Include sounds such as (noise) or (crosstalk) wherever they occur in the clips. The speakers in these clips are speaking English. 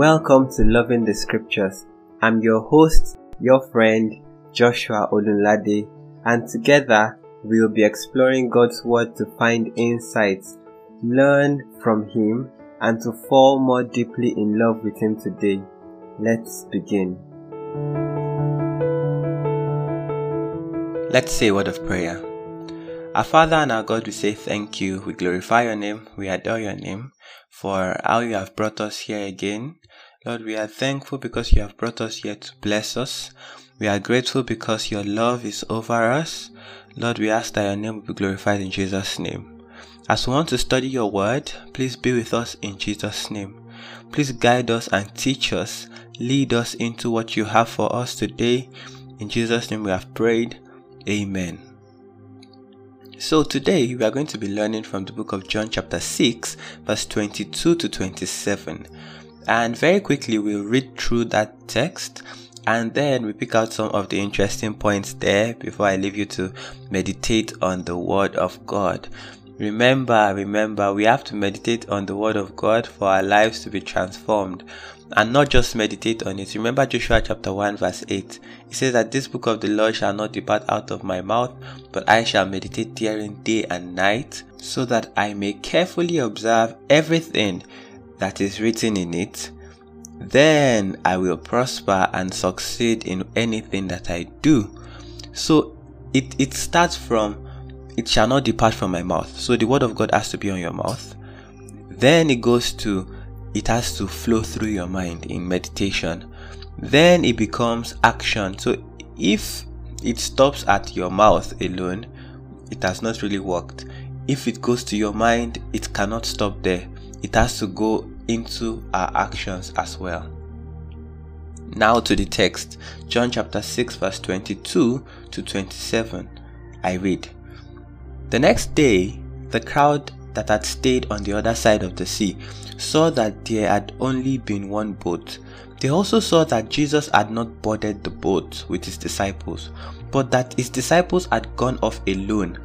Welcome to Loving the Scriptures. I'm your host, your friend, Joshua Olunlade, and together we'll be exploring God's Word to find insights, learn from Him, and to fall more deeply in love with Him today. Let's begin. Let's say a word of prayer. Our Father and our God, we say thank you. We glorify your name. We adore your name for how you have brought us here again. Lord, we are thankful because you have brought us here to bless us. We are grateful because your love is over us. Lord, we ask that your name will be glorified in Jesus' name. As we want to study your word, please be with us in Jesus' name. Please guide us and teach us, lead us into what you have for us today. In Jesus' name we have prayed. Amen. So today we are going to be learning from the book of John chapter 6 verse 22 to 27. And very quickly we'll read through that text and then we pick out some of the interesting points there before I leave you to meditate on the word of God. Remember, remember, we have to meditate on the word of God for our lives to be transformed and not just meditate on it. Remember Joshua chapter 1 verse 8. It says that this book of the Lord shall not depart out of my mouth, but I shall meditate therein day and night, so that I may carefully observe everything that is written in it. Then I will prosper and succeed in anything that I do. So it, it starts from it shall not depart from my mouth. So the word of God has to be on your mouth. Then it goes to it has to flow through your mind in meditation. Then it becomes action. So if it stops at your mouth alone, it has not really worked. If it goes to your mind, it cannot stop there. It has to go into our actions as well. Now to the text, John chapter 6, verse 22 to 27. I read The next day, the crowd that had stayed on the other side of the sea saw that there had only been one boat. They also saw that Jesus had not boarded the boat with his disciples, but that his disciples had gone off alone.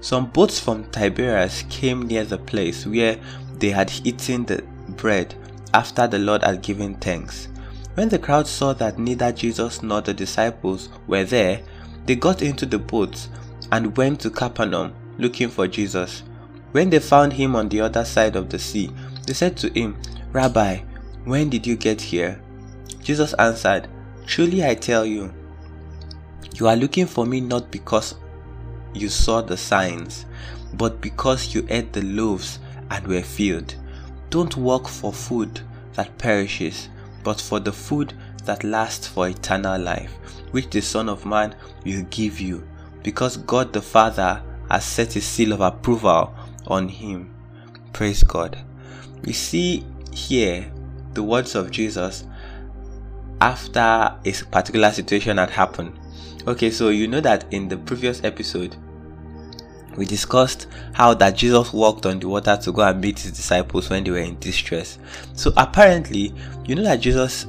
Some boats from Tiberias came near the place where they had eaten the bread after the Lord had given thanks. When the crowd saw that neither Jesus nor the disciples were there, they got into the boats and went to Capernaum looking for Jesus. When they found him on the other side of the sea, they said to him, Rabbi, when did you get here? Jesus answered, Truly I tell you, you are looking for me not because you saw the signs, but because you ate the loaves and were filled. Don't work for food that perishes, but for the food that lasts for eternal life, which the Son of Man will give you, because God the Father has set his seal of approval on him. Praise God. We see here the words of Jesus after a particular situation had happened. Okay, so you know that in the previous episode, we discussed how that Jesus walked on the water to go and meet his disciples when they were in distress. So apparently, you know that Jesus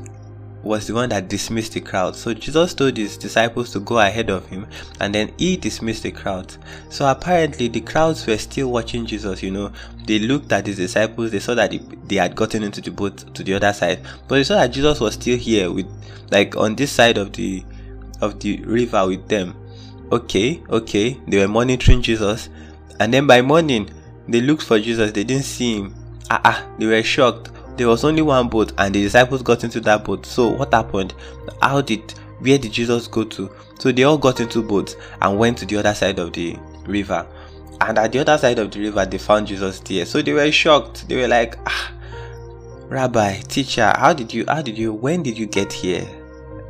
was the one that dismissed the crowd. So Jesus told his disciples to go ahead of him and then he dismissed the crowd. So apparently the crowds were still watching Jesus, you know. They looked at his disciples, they saw that they had gotten into the boat to the other side, but they saw that Jesus was still here with like on this side of the of the river with them. Okay, okay, they were monitoring Jesus. And then by morning they looked for Jesus, they didn't see him. Ah, ah, they were shocked. There was only one boat and the disciples got into that boat. So what happened? How did where did jesus go to? So they all got into boats and went to the other side of the river. And at the other side of the river they found jesus there. So they were shocked. They were like ah, rabbi teacher how did you how did you when did you get here?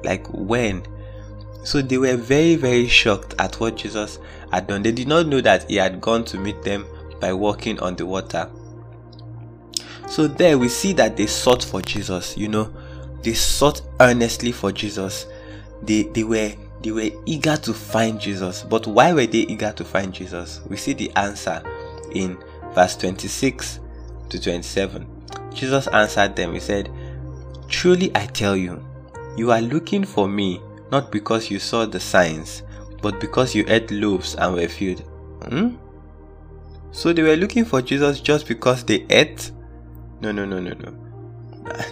Like when so they were very very shocked at what jesus had done they did not know that he had gone to meet them by walking on the water so there we see that they sought for Jesus, you know, they sought earnestly for Jesus. They they were they were eager to find Jesus. But why were they eager to find Jesus? We see the answer in verse 26 to 27. Jesus answered them, He said, Truly I tell you, you are looking for me not because you saw the signs, but because you ate loaves and were filled. Hmm? So they were looking for Jesus just because they ate no, no, no, no, no.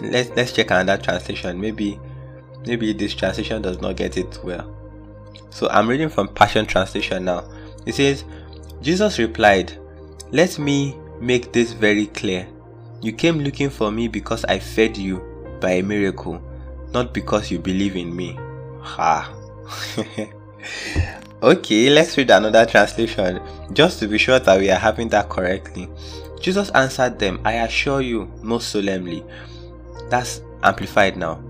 (laughs) let's let's check another translation. Maybe maybe this translation does not get it well. So I'm reading from Passion Translation now. It says, Jesus replied, Let me make this very clear. You came looking for me because I fed you by a miracle, not because you believe in me. Ha. (laughs) okay, let's read another translation just to be sure that we are having that correctly. Jesus answered them, I assure you most solemnly. That's amplified now.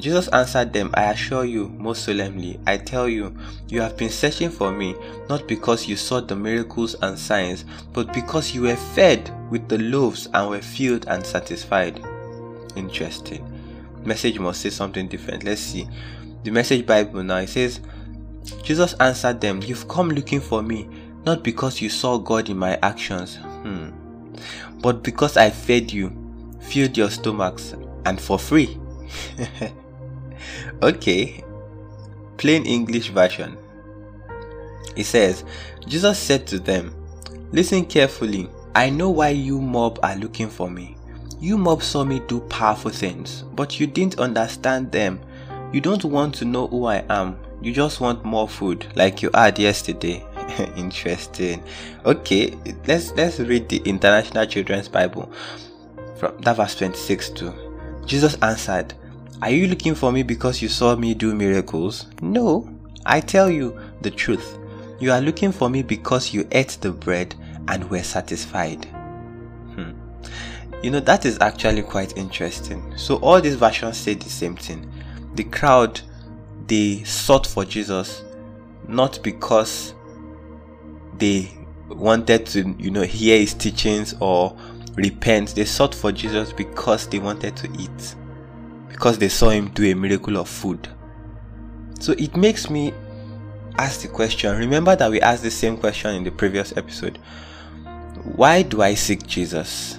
Jesus answered them, I assure you most solemnly, I tell you, you have been searching for me, not because you saw the miracles and signs, but because you were fed with the loaves and were filled and satisfied. Interesting. Message must say something different. Let's see. The message Bible now it says, Jesus answered them, You've come looking for me, not because you saw God in my actions, hmm, but because I fed you, filled your stomachs, and for free. (laughs) okay, plain English version. It says, Jesus said to them, Listen carefully. I know why you mob are looking for me. You mob saw me do powerful things, but you didn't understand them. You don't want to know who I am. You just want more food, like you had yesterday. (laughs) Interesting. Okay, let's let's read the International Children's Bible from that verse 26 to Jesus answered, are you looking for me because you saw me do miracles? No, I tell you the truth. You are looking for me because you ate the bread and were satisfied. Hmm. You know, that is actually quite interesting. So, all these versions say the same thing. The crowd, they sought for Jesus not because they wanted to, you know, hear his teachings or repent. They sought for Jesus because they wanted to eat because they saw him do a miracle of food. So it makes me ask the question remember that we asked the same question in the previous episode why do I seek Jesus?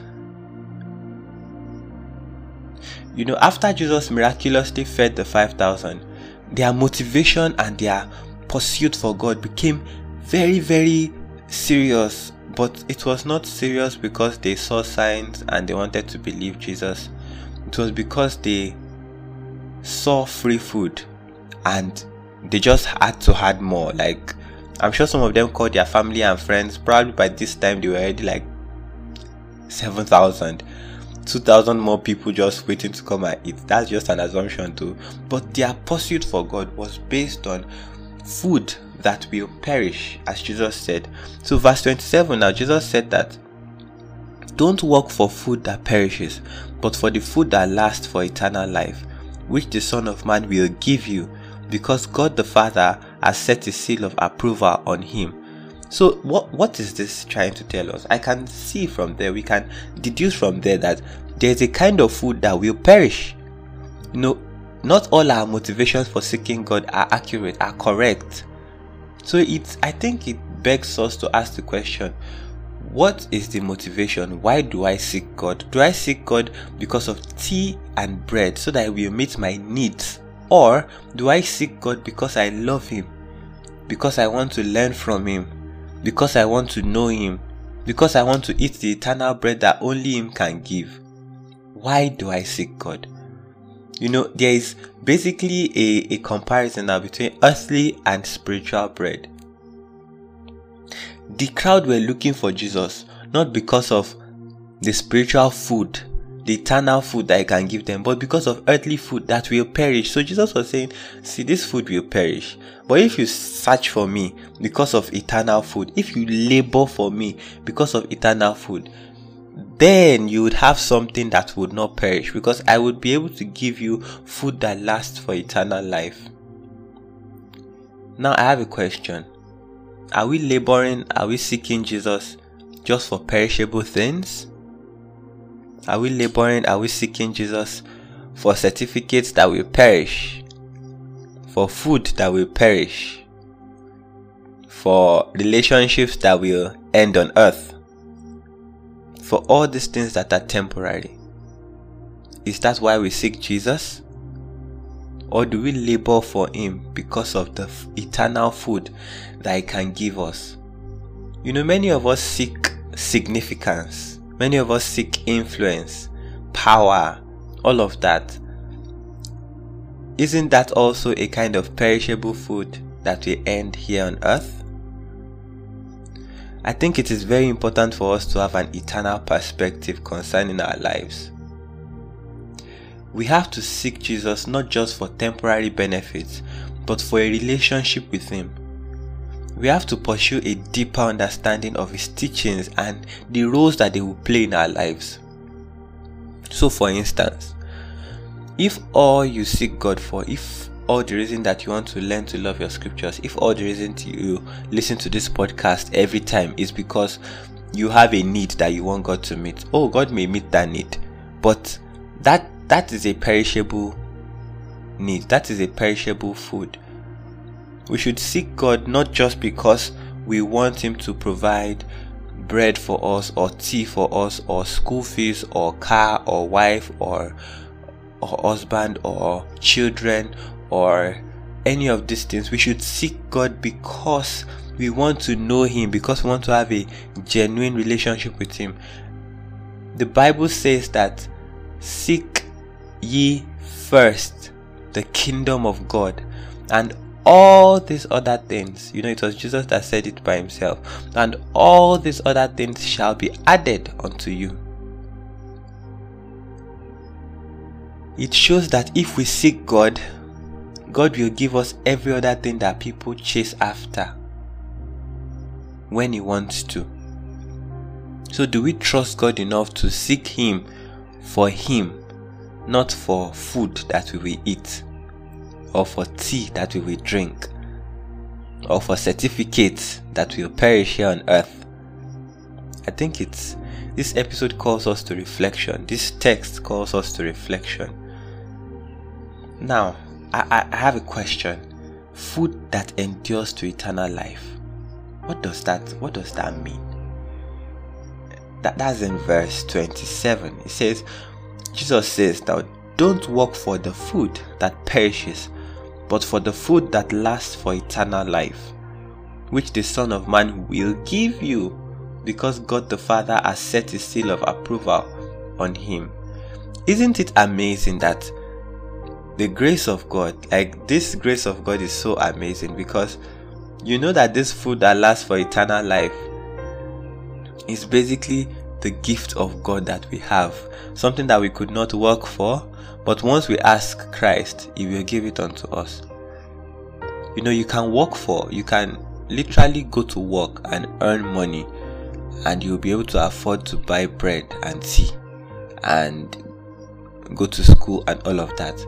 You know, after Jesus miraculously fed the 5,000, their motivation and their pursuit for God became very, very serious. But it was not serious because they saw signs and they wanted to believe Jesus. It was because they saw free food and they just had to add more. Like, I'm sure some of them called their family and friends. Probably by this time, they were already like 7,000. 2,000 more people just waiting to come and eat. That's just an assumption, too. But their pursuit for God was based on food that will perish, as Jesus said. So, verse 27 now, Jesus said that don't work for food that perishes, but for the food that lasts for eternal life which the Son of Man will give you, because God the Father has set a seal of approval on him. So what what is this trying to tell us? I can see from there, we can deduce from there that there's a kind of food that will perish. You know, not all our motivations for seeking God are accurate, are correct. So it's I think it begs us to ask the question, what is the motivation? Why do I seek God? Do I seek God because of tea and bread so that He will meet my needs? Or do I seek God because I love Him? Because I want to learn from Him? Because I want to know Him? Because I want to eat the eternal bread that only Him can give? Why do I seek God? You know, there is basically a, a comparison now between earthly and spiritual bread. The crowd were looking for Jesus not because of the spiritual food, the eternal food that I can give them, but because of earthly food that will perish. So Jesus was saying, See, this food will perish. But if you search for me because of eternal food, if you labor for me because of eternal food, then you would have something that would not perish because I would be able to give you food that lasts for eternal life. Now, I have a question are we laboring? Are we seeking Jesus just for perishable things? Are we laboring? Are we seeking Jesus for certificates that will perish? For food that will perish? For relationships that will end on earth? For all these things that are temporary? Is that why we seek Jesus? Or do we labor for Him because of the eternal food that He can give us? You know, many of us seek significance, many of us seek influence, power, all of that. Isn't that also a kind of perishable food that we end here on earth? I think it is very important for us to have an eternal perspective concerning our lives. We have to seek Jesus not just for temporary benefits, but for a relationship with Him. We have to pursue a deeper understanding of His teachings and the roles that they will play in our lives. So, for instance, if all you seek God for, if all the reason that you want to learn to love your scriptures, if all the reason you listen to this podcast every time is because you have a need that you want God to meet, oh, God may meet that need, but that that is a perishable need. That is a perishable food. We should seek God not just because we want Him to provide bread for us, or tea for us, or school fees, or car, or wife, or, or husband, or children, or any of these things. We should seek God because we want to know Him, because we want to have a genuine relationship with Him. The Bible says that seek ye first the kingdom of God and all these other things. You know, it was Jesus that said it by Himself, and all these other things shall be added unto you. It shows that if we seek God, God will give us every other thing that people chase after when He wants to. So, do we trust God enough to seek Him for Him, not for food that we will eat, or for tea that we will drink, or for certificates that will perish here on earth? I think it's this episode calls us to reflection. This text calls us to reflection. Now, I, I have a question. Food that endures to eternal life. What does that what does that mean? That that's in verse 27. It says, Jesus says now don't work for the food that perishes, but for the food that lasts for eternal life, which the Son of Man will give you, because God the Father has set his seal of approval on him. Isn't it amazing that the grace of God, like this grace of God is so amazing because you know that this food that lasts for eternal life is basically the gift of God that we have, something that we could not work for, but once we ask Christ, He will give it unto us. You know, you can work for, you can literally go to work and earn money, and you'll be able to afford to buy bread and tea and go to school and all of that.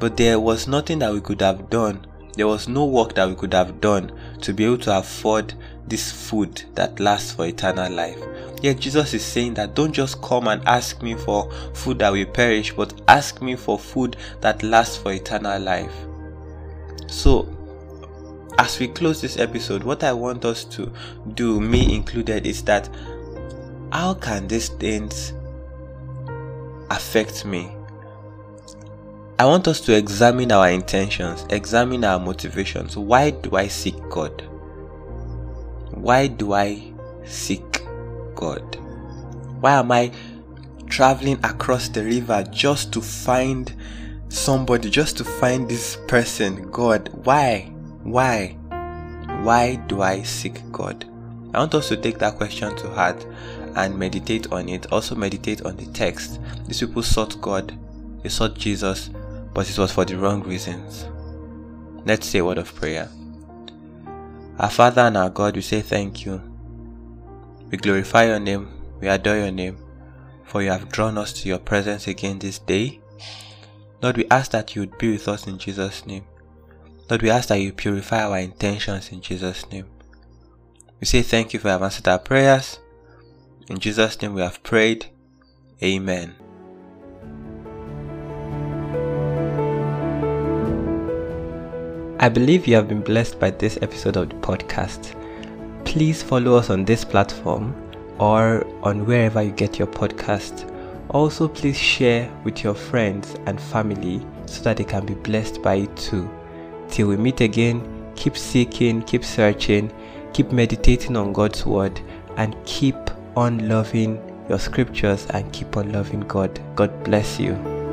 But there was nothing that we could have done. There was no work that we could have done to be able to afford this food that lasts for eternal life. Yet Jesus is saying that don't just come and ask me for food that will perish, but ask me for food that lasts for eternal life. So, as we close this episode, what I want us to do, me included, is that how can these things affect me? I want us to examine our intentions, examine our motivations. Why do I seek God? Why do I seek God? Why am I traveling across the river just to find somebody, just to find this person, God? Why? Why? Why do I seek God? I want us to take that question to heart and meditate on it. Also, meditate on the text. These people sought God, they sought Jesus, but it was for the wrong reasons. Let's say a word of prayer. Our Father and our God, we say thank you. We glorify your name, we adore your name, for you have drawn us to your presence again this day. Lord, we ask that you would be with us in Jesus' name. Lord, we ask that you purify our intentions in Jesus' name. We say thank you for having answered our prayers. In Jesus' name we have prayed. Amen. I believe you have been blessed by this episode of the podcast. Please follow us on this platform or on wherever you get your podcast. Also, please share with your friends and family so that they can be blessed by it too. Till we meet again, keep seeking, keep searching, keep meditating on God's word, and keep on loving your scriptures and keep on loving God. God bless you.